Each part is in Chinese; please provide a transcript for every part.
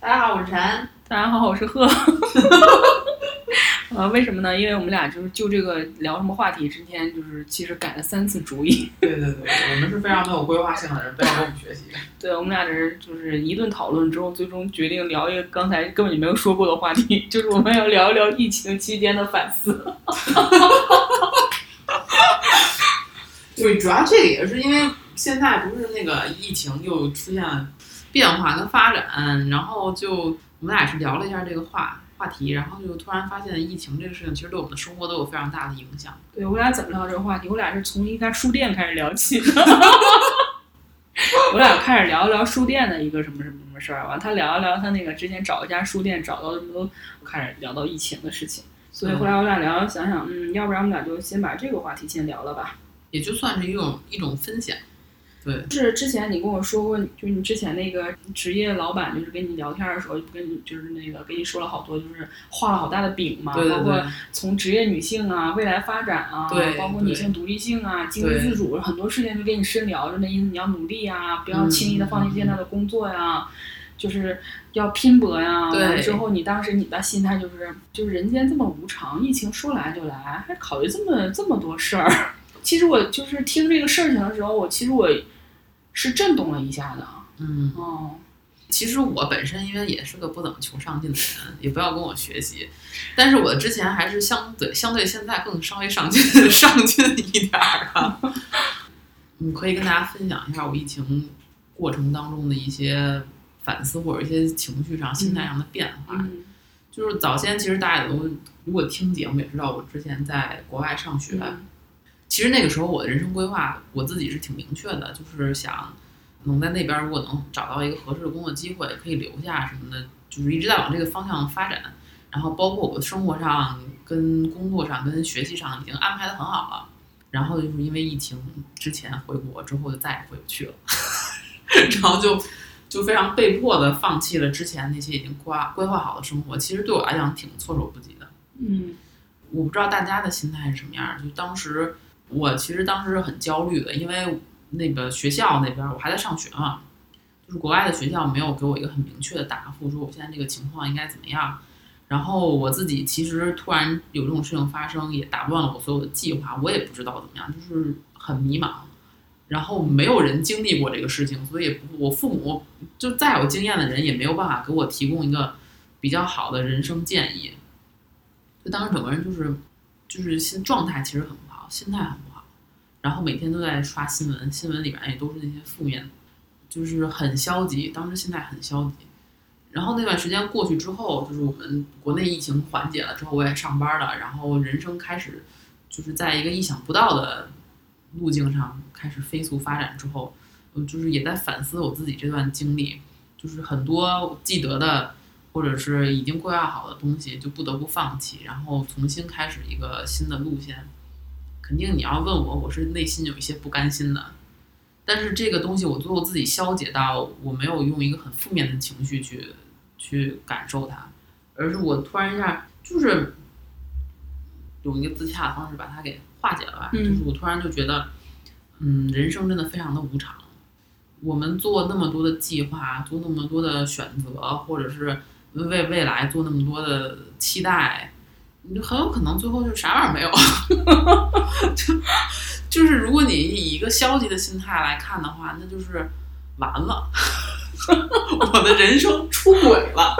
大家好，我是陈。大家好，我是贺。呃，为什么呢？因为我们俩就是就这个聊什么话题之前，就是其实改了三次主意。对对对，我们是非常没有规划性的人，不要跟我们学习。对我们俩这是就是一顿讨论之后，最终决定聊一个刚才根本就没有说过的话题，就是我们要聊一聊疫情期间的反思。对，主要这个也是因为现在不是那个疫情又出现了变化跟发展，然后就我们俩是聊了一下这个话话题，然后就突然发现疫情这个事情其实对我们的生活都有非常大的影响。对我俩怎么聊这个话题？我俩是从一家书店开始聊起的。我俩开始聊一聊书店的一个什么什么什么事儿，完他聊一聊他那个之前找一家书店找到的什么都开始聊到疫情的事情，所以后来我俩聊想想，嗯，要不然我们俩就先把这个话题先聊了吧。也就算是一种一种分享，对，就是之前你跟我说过，就是你之前那个职业老板，就是跟你聊天的时候，跟你就是那个跟你说了好多，就是画了好大的饼嘛，对对对包括从职业女性啊、未来发展啊，对包括女性独立性啊、经济自主，很多事情就跟你深聊，就那意思你要努力啊，不要轻易的放弃现在的工作呀。就是要拼搏呀！对完了之后，你当时你的心态就是，就是人间这么无常，疫情说来就来，还考虑这么这么多事儿。其实我就是听这个事情的时候，我其实我是震动了一下的。嗯，哦，其实我本身因为也是个不怎么求上进的人，也不要跟我学习，但是我之前还是相对相对现在更稍微上进 上进一点儿啊。你，可以跟大家分享一下我疫情过程当中的一些反思或者一些情绪上、心态上的变化。嗯就是早先其实大家也都如果听节目也知道，我之前在国外上学，嗯其实那个时候我的人生规划我自己是挺明确的，就是想能在那边如果能找到一个合适的工作机会，可以留下什么的，就是一直在往这个方向发展。然后包括我的生活上、跟工作上、跟学习上已经安排的很好了。然后就是因为疫情之前回国之后就再也回不去了，然后就就非常被迫的放弃了之前那些已经规划规划好的生活。其实对我来讲挺措手不及的。嗯我不知道大家的心态是什么样儿。就当时我其实当时是很焦虑的，因为那个学校那边我还在上学嘛，就是国外的学校没有给我一个很明确的答复，说我现在这个情况应该怎么样。然后我自己其实突然有这种事情发生，也打乱了我所有的计划，我也不知道怎么样，就是很迷茫。然后没有人经历过这个事情，所以我父母就再有经验的人也没有办法给我提供一个比较好的人生建议。就当时整个人就是就是心状态其实很，心态很不好，然后每天都在刷新闻，新闻里面也都是那些负面的，就是很消极，当时心态很消极。然后那段时间过去之后，就是我们国内疫情缓解了之后，我也上班了，然后人生开始就是在一个意想不到的路径上开始飞速发展之后，我就是也在反思我自己这段经历，就是很多记得的或者是已经规划好的东西，就不得不放弃，然后重新开始一个新的路线。肯定你要问我，我是内心有一些不甘心的，但是这个东西我最后自己消解到，我没有用一个很负面的情绪去去感受它，而是我突然一下就是用一个自洽的方式把它给化解了吧。嗯就是我突然就觉得，嗯，人生真的非常的无常。我们做那么多的计划，做那么多的选择，或者是为未来做那么多的期待，你就很有可能最后就啥玩意儿没有。就就是如果你以一个消极的心态来看的话，那就是完了，我的人生出轨了。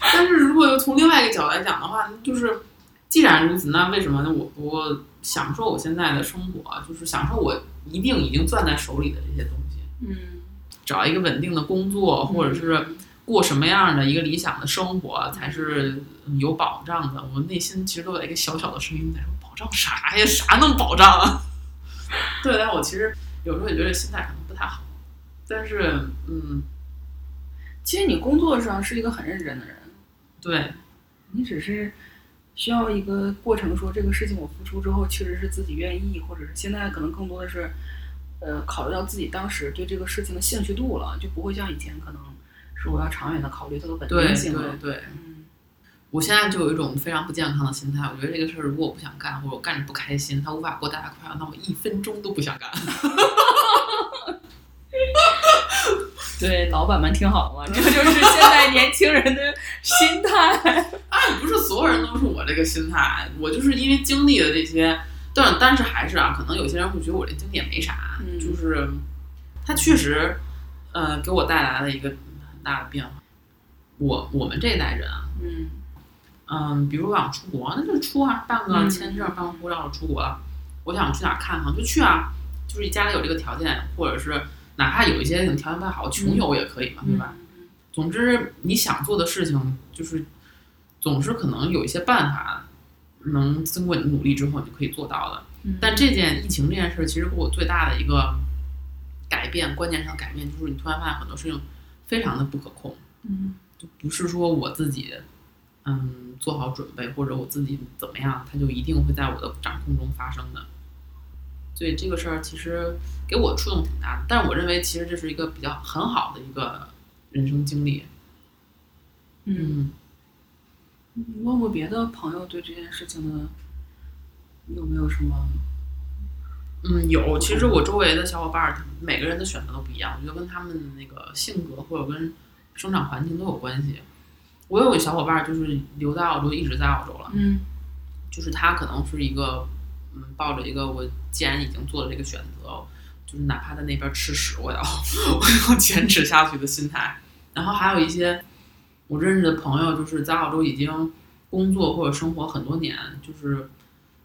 但是如果又从另外一个角度来讲的话，就是既然如此，那为什么呢？我不享受我现在的生活，就是享受我一定已经攥在手里的这些东西，嗯找一个稳定的工作，或者是过什么样的一个理想的生活才是有保障的。我内心其实都有一个小小的声音在说：保障啥呀？啥能保障啊？对，但我其实有时候也觉得心态可能不太好，但是嗯，其实你工作上是一个很认真的人，对，你只是需要一个过程，说这个事情我付出之后确实是自己愿意，或者是现在可能更多的是，呃，考虑到自己当时对这个事情的兴趣度了，就不会像以前可能是我要长远的考虑它的稳定性了。对对，嗯，我现在就有一种非常不健康的心态，我觉得这个事儿如果我不想干，或者我干着不开心，它无法给我带来快乐，那我一分钟都不想干。对，老板们听好了，这 就是现在年轻人的心态。啊，不是所有人都是我这个心态，我就是因为经历了这些，但但是还是啊，可能有些人会觉得我这经历也没啥，嗯就是他确实，呃，给我带来了一个很大的变化。我我们这一代人啊，嗯嗯，比如我想出国，那就出啊，办个嗯签证，办个护照就出国了。我想去哪看看就去啊，就是家里有这个条件，或者是哪怕有一些条件不太好，穷游也可以嘛，对吧？总之，你想做的事情，就是总是可能有一些办法，能经过你努力之后，你就可以做到的。嗯但这件疫情这件事，其实给我最大的一个改变，观念上改变就是你突然发现很多事情非常的不可控，嗯就不是说我自己嗯做好准备或者我自己怎么样，它就一定会在我的掌控中发生的。所以这个事儿其实给我触动挺大的，但是我认为其实这是一个比较很好的一个人生经历。嗯，嗯，你问过别的朋友对这件事情的有没有什么？嗯，有。其实我周围的小伙伴儿，每个人的选择都不一样，我觉得跟他们的那个性格或者跟生长环境都有关系。我有个小伙伴儿就是留在澳洲，一直在澳洲了，嗯就是他可能是一个，嗯，抱着一个我既然已经做了这个选择，就是哪怕在那边吃屎，我也要我要坚持下去的心态。然后还有一些我认识的朋友，就是在澳洲已经工作或者生活很多年，就是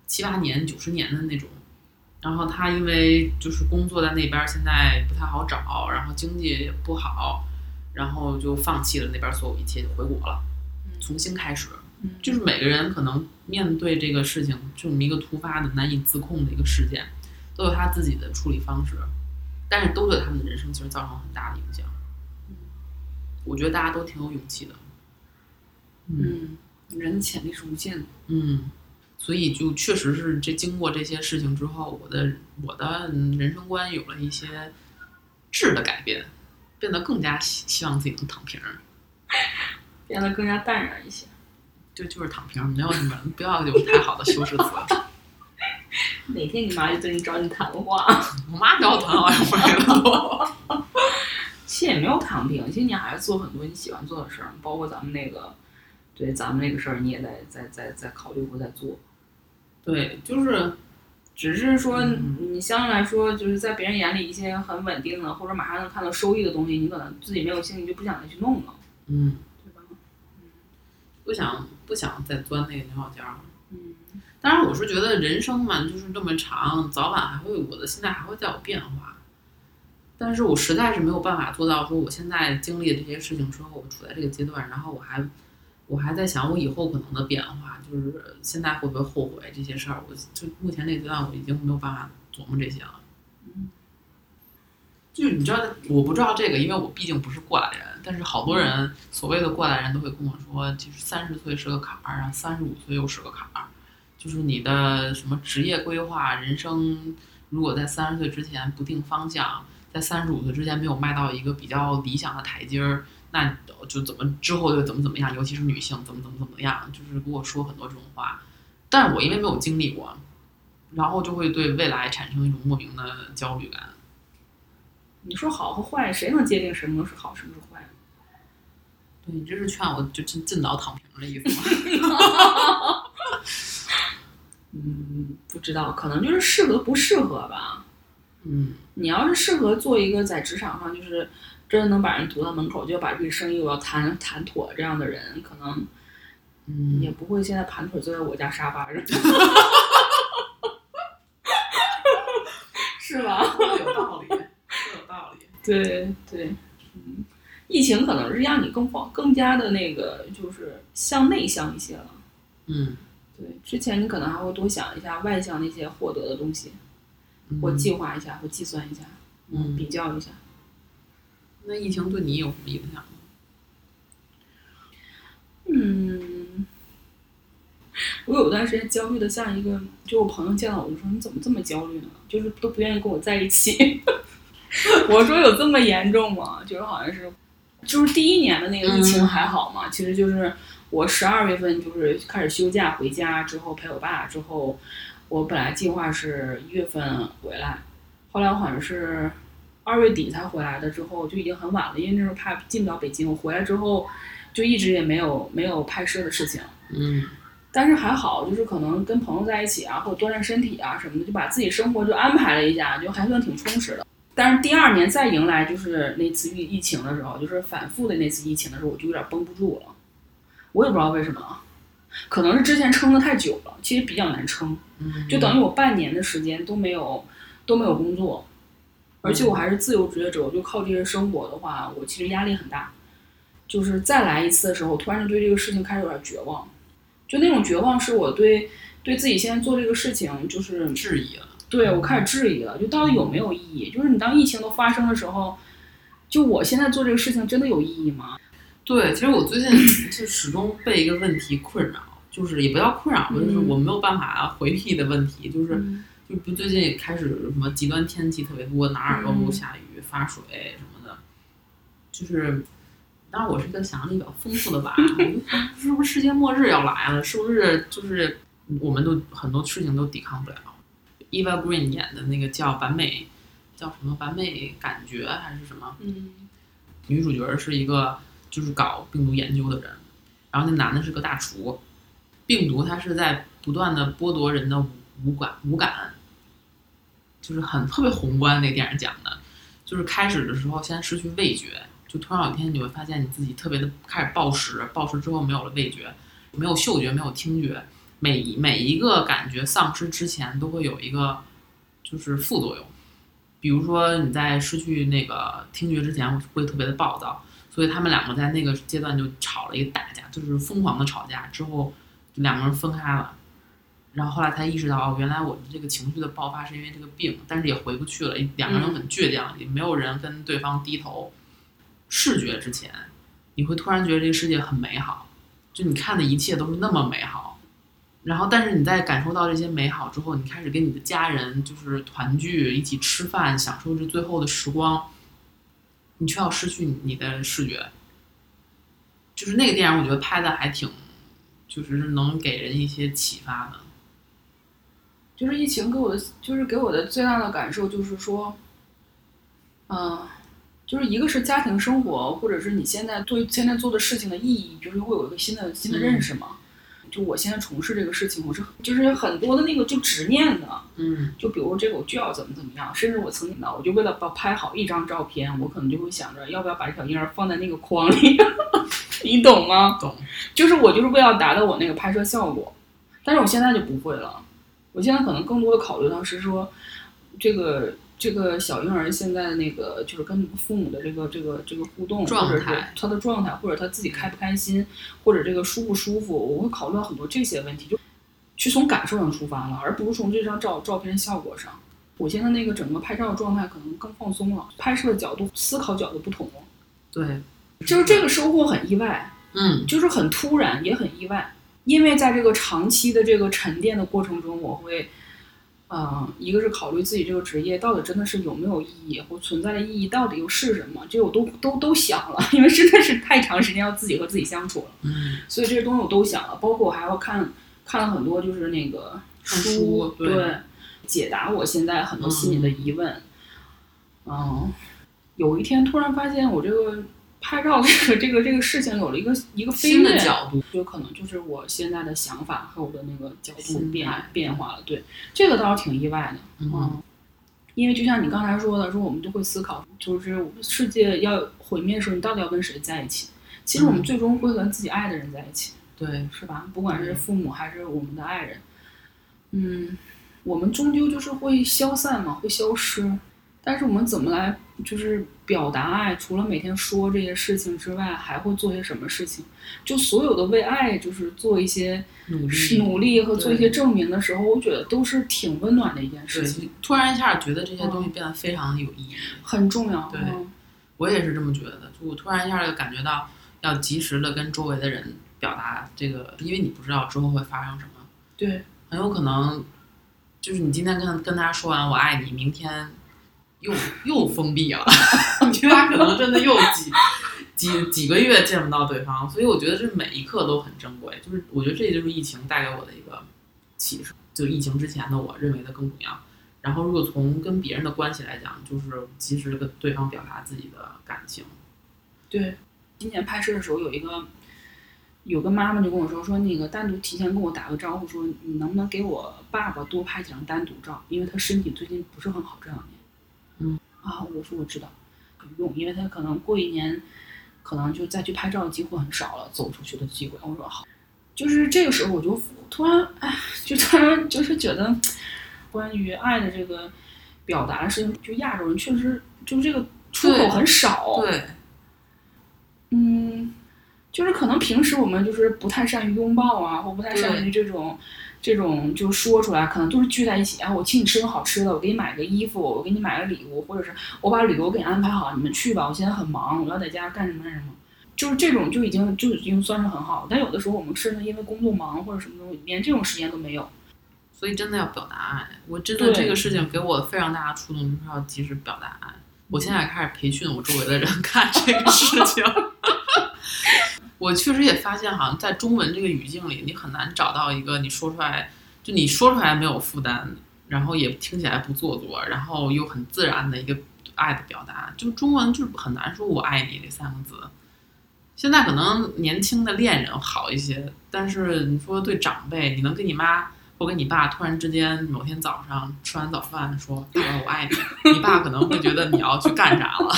七八年、九十年的那种。然后他因为就是工作在那边现在不太好找，然后经济也不好，然后就放弃了那边所有一切，就回国了，重新开始。嗯，就是每个人可能面对这个事情这么一个突发的难以自控的一个事件，都有他自己的处理方式，但是都对他们的人生其实造成很大的影响。我觉得大家都挺有勇气的。嗯，人的潜力是无限的。嗯，所以就确实是这经过这些事情之后，我的我的人生观有了一些质的改变，变得更加希希望自己能躺平儿。变得更加淡然一些。就就是躺平，没有什么不要有太好的修饰词。哪天你妈就对你找你谈话？我妈找我谈话也没了都。其实也没有躺平，其实你还是做很多你喜欢做的事儿，包括咱们那个，对咱们这个事儿，你也在在在在考虑或在做。对，就是只是说嗯你相对来说，就是在别人眼里一些很稳定的或者马上能看到收益的东西，你可能自己没有兴趣，就不想再去弄了，嗯，对吧？嗯不想不想再钻那个牛角尖儿了。嗯当然，我是觉得人生嘛，就是这么长，早晚还会我的心态还会再有变化。但是我实在是没有办法做到说，我现在经历的这些事情之后，我处在这个阶段，然后我还我还在想我以后可能的变化，就是现在会不会后悔这些事儿？我就目前这阶段，我已经没有办法琢磨这些了。嗯就是你知道，我不知道这个，因为我毕竟不是过来人。但是好多人所谓的过来人都会跟我说，其实三十岁是个坎儿，然后三十五岁又是个坎儿。就是你的什么职业规划、人生，如果在三十岁之前不定方向，在三十五岁之前没有迈到一个比较理想的台阶儿，那就怎么之后就怎么怎么样，尤其是女性怎么怎么怎么样，就是跟我说很多这种话。但是我因为没有经历过，然后就会对未来产生一种莫名的焦虑感。你说好和坏，谁能界定什么是好，什么是坏？对你这是劝我就尽尽早躺平的意思吗？嗯，不知道，可能就是适合不适合吧。嗯你要是适合做一个在职场上就是真的能把人堵到门口，就要把这个生意我要谈谈妥这样的人，可能嗯，也不会现在盘腿坐在我家沙发上，是吧？有道理，有道理。对对，嗯，疫情可能是让你更放更加的那个，就是向内向一些了。嗯，对，之前你可能还会多想一下外向那些获得的东西，或计划一下，或计算一下，嗯比较一下。那疫情对你有什么影响吗？嗯，我有段时间焦虑的像一个，就我朋友见到我就说：“你怎么这么焦虑呢？就是都不愿意跟我在一起。”我说：“有这么严重吗？”就是好像是，就是第一年的那个疫情还好嘛，其实就是我十二月份就是开始休假回家之后陪我爸之后，我本来计划是一月份回来，后来我好像是二月底才回来的，之后就已经很晚了，因为那时候怕进不了北京。我回来之后。就一直也没有没有拍摄的事情。嗯但是还好，就是可能跟朋友在一起啊，或者锻炼身体啊什么的，就把自己生活就安排了一下，就还算挺充实的。但是第二年再迎来就是那次疫疫情的时候，就是反复的那次疫情的时候，我就有点绷不住了。我也不知道为什么，可能是之前撑的太久了，其实比较难撑，嗯，就等于我半年的时间都没有都没有工作，而且我还是自由职业者，我就靠这些生活的话，我其实压力很大。就是再来一次的时候，突然就对这个事情开始有点绝望，就那种绝望是我对对自己现在做这个事情就是质疑了。对我开始质疑了，就到底有没有意义？就是你当疫情都发生的时候，就我现在做这个事情真的有意义吗？对，其实我最近 就始终被一个问题困扰，就是也不叫困扰吧，就是嗯我没有办法回避的问题，就是嗯就不最近也开始什么极端天气特别多，哪儿都嗯下雨、发水什么的，就是。当然，我是一个想象力比较丰富的吧，是不是世界末日要来了？是不是就是我们都很多事情都抵抗不了？Eva Green 演的那个叫完美，叫什么完美感觉还是什么？嗯女主角是一个就是搞病毒研究的人，然后那男的是个大厨。病毒它是在不断的剥夺人的五五感五感，就是很特别宏观。那电影讲的，就是开始的时候先失去味觉，就突然有一天你会发现你自己特别的开始暴食，暴食之后没有了味觉，没有嗅觉，没有听觉，每一每一个感觉丧失之前都会有一个就是副作用。比如说你在失去那个听觉之前会特别的暴躁，所以他们两个在那个阶段就吵了一个大架，就是疯狂的吵架，之后两个人分开了。然后后来才意识到，哦，原来我们这个情绪的爆发是因为这个病，但是也回不去了，两个人很倔强，也没有人跟对方低头。视觉之前，你会突然觉得这个世界很美好，就你看的一切都是那么美好。然后，但是你在感受到这些美好之后，你开始跟你的家人就是团聚，一起吃饭，享受这最后的时光，你却要失去你的视觉。就是那个电影，我觉得拍的还挺，就是能给人一些启发的。就是疫情给我的，就是给我的最大的感受就是说，嗯、就是一个是家庭生活，或者是你现在对现在做的事情的意义，就是会有一个新的新的认识嘛。就我现在从事这个事情，我是就是有很多的那个就执念的，嗯就比如这个我就要怎么怎么样，甚至我曾经呢，我就为了把拍好一张照片，我可能就会想着要不要把小婴儿放在那个框里，你懂吗？懂。就是我就是为了达到我那个拍摄效果，但是我现在就不会了，我现在可能更多的考虑到是说，这个这个小婴儿现在的那个就是跟父母的这个这个这个互动，状态他的状态，或者他自己开不开心，或者这个舒不舒服，我会考虑到很多这些问题，就去从感受上出发了，而不是从这张照照片效果上。我现在那个整个拍照的状态可能更放松了，拍摄的角度、思考角度不同了，对，就是这个收获很意外。嗯就是很突然，也很意外。因为在这个长期的这个沉淀的过程中，我会，呃，一个是考虑自己这个职业到底真的是有没有意义，或存在的意义到底又是什么，这我都都都想了，因为真的是太长时间要自己和自己相处了，嗯，所以这些东西我都想了，包括我还要看看了很多就是那个看书对对，解答我现在很多心里的疑问。嗯，有一天突然发现我这个拍照这个这个这个事情有了一个一个飞新的跃，角度，就可能就是我现在的想法和我的那个角度变变化了。对，这个倒是挺意外的。嗯嗯，因为就像你刚才说的，说我们都会思考，就是世界要毁灭的时候，你到底要跟谁在一起？其实我们嗯最终会跟自己爱的人在一起。对，是吧？不管是嗯父母还是我们的爱人，嗯，我们终究就是会消散嘛，会消失。但是我们怎么来就是表达爱？除了每天说这些事情之外，还会做些什么事情？就所有的为爱就是做一些努力，努力和做一些证明的时候，我觉得都是挺温暖的一件事情，，突然一下觉得这些东西变得非常有意义。很重要。对嗯我也是这么觉得，就我突然一下就感觉到要及时的跟周围的人表达这个，因为你不知道之后会发生什么，对，很有可能就是你今天跟跟他说完我爱你，明天又又封闭了，你他可能真的又几几几个月见不到对方，所以我觉得这每一刻都很珍贵。就是我觉得这就是疫情带给我的一个启示，就疫情之前的我认为的更重要。然后，如果从跟别人的关系来讲，就是及时地跟对方表达自己的感情。对，今年拍摄的时候有一个有个妈妈就跟我说说那个单独提前跟我打个招呼，说你能不能给我爸爸多拍几张单独照，因为他身体最近不是很好这两年。嗯啊，我说我知道，有用，因为他可能过一年，可能就再去拍照的机会很少了，走出去的机会。我说好，就是这个时候我就突然哎，就突然就是觉得关于爱的这个表达的事情，就亚洲人确实就是这个出口很少。对，嗯，就是可能平时我们就是不太善于拥抱啊，或不太善于这种这种就说出来，可能都是聚在一起啊，我请你吃顿好吃的，我给你买个衣服，我给你买个礼物，或者是我把旅游给你安排好，你们去吧，我现在很忙，我要在家干什么干什么。就是这种就已经就已经算是很好，但有的时候我们甚至因为工作忙或者什么东西，连这种时间都没有。所以真的要表达爱。我真的这个事情给我非常大的触动，就是要及时表达爱。我现在开始培训我周围的人 干这个事情。我确实也发现，好像在中文这个语境里，你很难找到一个你说出来，就你说出来没有负担，然后也听起来不做作，然后又很自然的一个爱的表达。就中文就是很难说“我爱你”这三个字。现在可能年轻的恋人好一些，但是你说对长辈，你能跟你妈或跟你爸突然之间某天早上吃完早饭说“爸爸我爱你”，你爸可能会觉得你要去干啥了。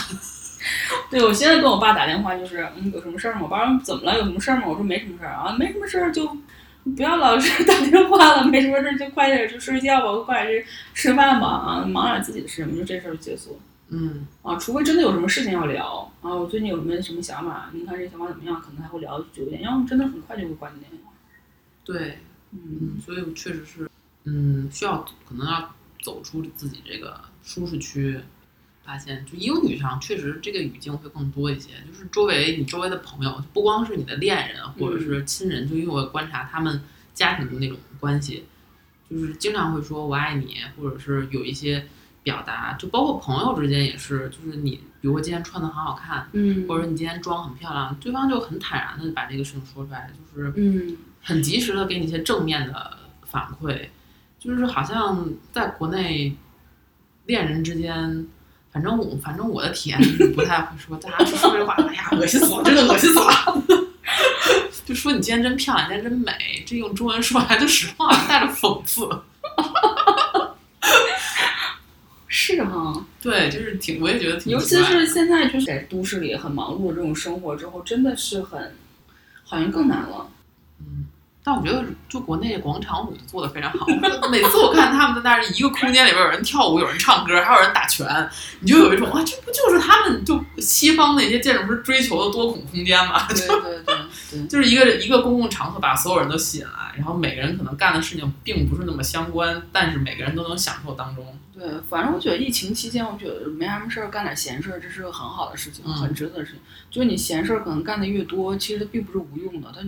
对，我现在跟我爸打电话就是，嗯，有什么事儿吗？我爸说怎么了？有什么事儿吗？我说没什么事儿啊，没什么事儿就不要老是 打电话了，没什么事儿就快点去睡觉吧，快点去吃饭吧，啊，忙点自己的事情，就这事儿就结束了。嗯，啊，除非真的有什么事情要聊啊，我最近有什么什么想法，您看这想法怎么样？可能还会聊久一点，要么真的很快就会挂你电话。对，嗯嗯，所以确实是，嗯，需要可能要走出自己这个舒适区，发现就英语上确实这个语境会更多一些，就是周围你周围的朋友，不光是你的恋人或者是亲人，就因为我观察他们家庭的那种关系，就是经常会说我爱你，或者是有一些表达，就包括朋友之间也是，就是你比如说今天穿的很好看，嗯。或者你今天妆很漂亮，对方就很坦然的把这个事情说出来，就是嗯。很及时的给你一些正面的反馈，就是好像在国内恋人之间，反正我反正我的体验就是不太会说，大家说这话，哎呀，恶心死了，真的恶心死了。就说你今天真漂亮，你今天真美，这用中文说来就实话，带着讽刺。是哈，对，就是挺，我也觉得挺尤其是现在就是在都市里很忙碌的这种生活之后，真的是很，好像更难了。嗯。但我觉得，就国内广场舞做的非常好。每次我看他们在那儿一个空间里边有人跳舞，有人唱歌，还有人打拳，你就有一种啊，这不就是他们就西方那些建筑师追求的多孔空间吗？对对对对，就是一个一个公共场合把所有人都吸引来，然后每个人可能干的事情并不是那么相关，但是每个人都能享受当中。对，反正我觉得疫情期间，我觉得没什么事儿干点闲事儿，这是个很好的事情，嗯很值得的事情。就是你闲事儿可能干的越多，其实它并不是无用的，它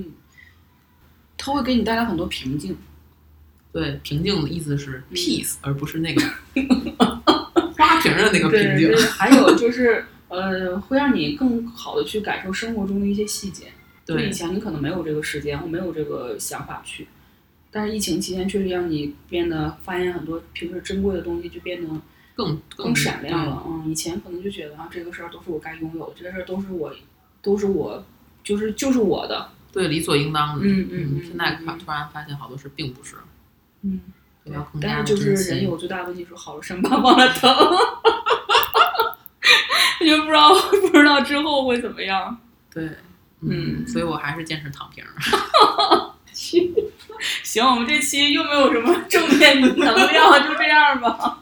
它会给你带来很多平静。对，平静的意思是嗯 peace，、而不是那个花瓶的那个平静还有就是呃，会让你更好的去感受生活中的一些细节。对以，前你可能没有这个时间，或没有这个想法去，但是疫情期间确实让你变得发现很多平时珍贵的东西，就变得更更闪亮了。嗯，以前可能就觉得啊，这个事儿都是我该拥有的，这个事儿都是我，都是我，就是就是我的。对，理所应当的。嗯嗯嗯现在看突然发现好多事并不是，嗯，对，要更加但是就是人有最大的问题是好了伤疤忘了疼，你 就不知道 不知道之后会怎么样。对，嗯所以我还是坚持躺平。行，我们这期又没有什么正面能量，就这样吧。